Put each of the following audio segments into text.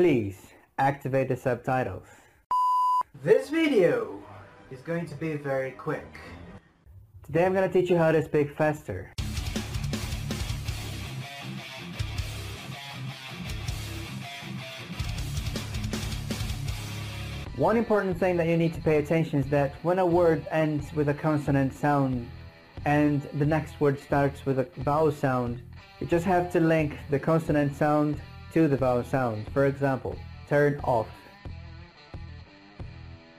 Please activate the subtitles. This video is going to be very quick. Today I'm going to teach you how to speak faster. One important thing that you need to pay attention is that when a word ends with a consonant sound and the next word starts with a vowel sound, you just have to link the consonant sound to the vowel sound. For example, turn off.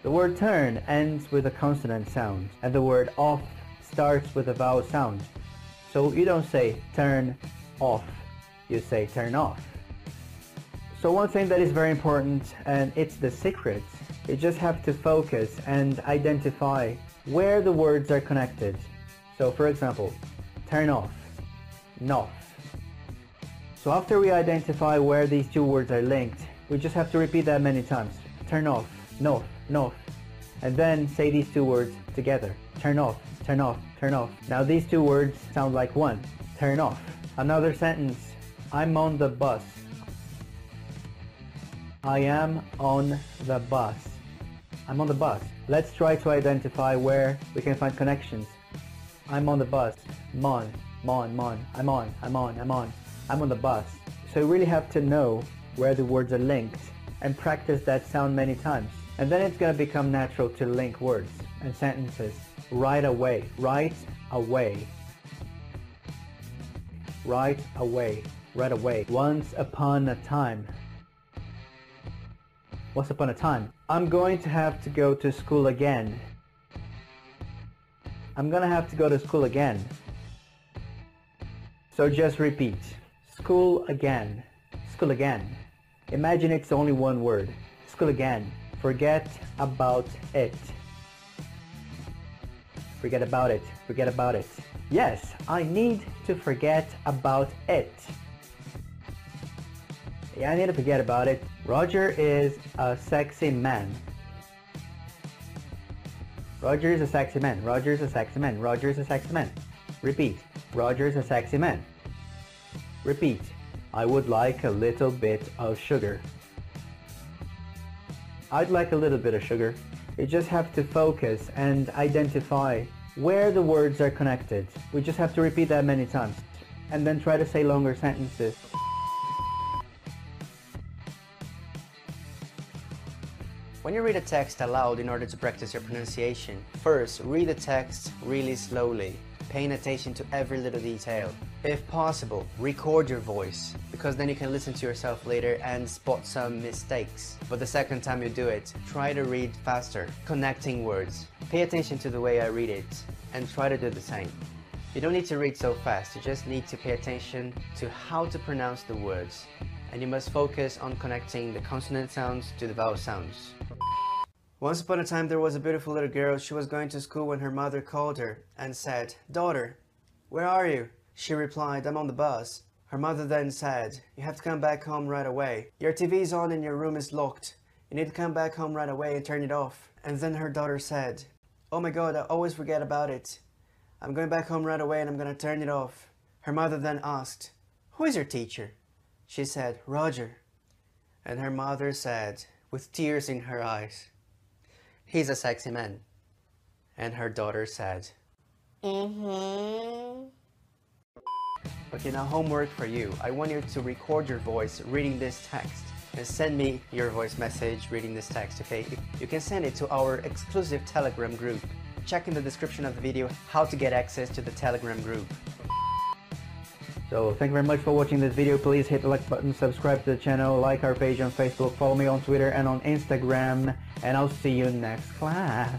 The word turn ends with a consonant sound and the word off starts with a vowel sound. So you don't say turn off, you say turn off. So one thing that is very important and it's the secret you just have to focus and identify where the words are connected. So for example, turn off, not. So after we identify where these two words are linked, we just have to repeat that many times. Turn off, no, no. And then say these two words together. Turn off, turn off, turn off. Now these two words sound like one. Turn off. Another sentence. I'm on the bus. I am on the bus. I'm on the bus. Let's try to identify where we can find connections. I'm on the bus. Mon, mon, mon. I'm on, I'm on, I'm on. I'm on the bus. So you really have to know where the words are linked and practice that sound many times. And then it's going to become natural to link words and sentences right away. Right away. Right away. Right away. Once upon a time. Once upon a time. I'm going to have to go to school again. I'm gonna have to go to school again. So just repeat. School again. School again. Imagine it's only one word. School again. Forget about it. Forget about it. Forget about it. Yes, I need to forget about it. Yeah, I need to forget about it. Roger is a sexy man. Roger is a sexy man. Roger is a sexy man. Roger is a sexy man. Repeat. Roger is a sexy man. Repeat. I would like a little bit of sugar. I'd like a little bit of sugar. You just have to focus and identify where the words are connected. We just have to repeat that many times. And then try to say longer sentences. When you read a text aloud in order to practice your pronunciation, first read the text really slowly, paying attention to every little detail. If possible, record your voice, because then you can listen to yourself later and spot some mistakes. But the second time you do it, try to read faster, connecting words. Pay attention to the way I read it, and try to do the same. You don't need to read so fast, you just need to pay attention to how to pronounce the words and you must focus on connecting the consonant sounds to the vowel sounds. Once upon a time there was a beautiful little girl. She was going to school when her mother called her and said, Daughter, where are you? She replied, I'm on the bus. Her mother then said, You have to come back home right away. Your TV is on and your room is locked. You need to come back home right away and turn it off. And then her daughter said, Oh my god, I always forget about it. I'm going back home right away and I'm going to turn it off. Her mother then asked, Who is your teacher? She said, Roger. And her mother said, with tears in her eyes, He's a sexy man. And her daughter said, Mm-hmm. Okay, now homework for you. I want you to record your voice reading this text and send me your voice message reading this text, okay? You can send it to our exclusive Telegram group. Check in the description of the video how to get access to the Telegram group. So thank you very much for watching this video. Please hit the like button, subscribe to the channel, like our page on Facebook, follow me on Twitter and on Instagram, and I'll see you next class.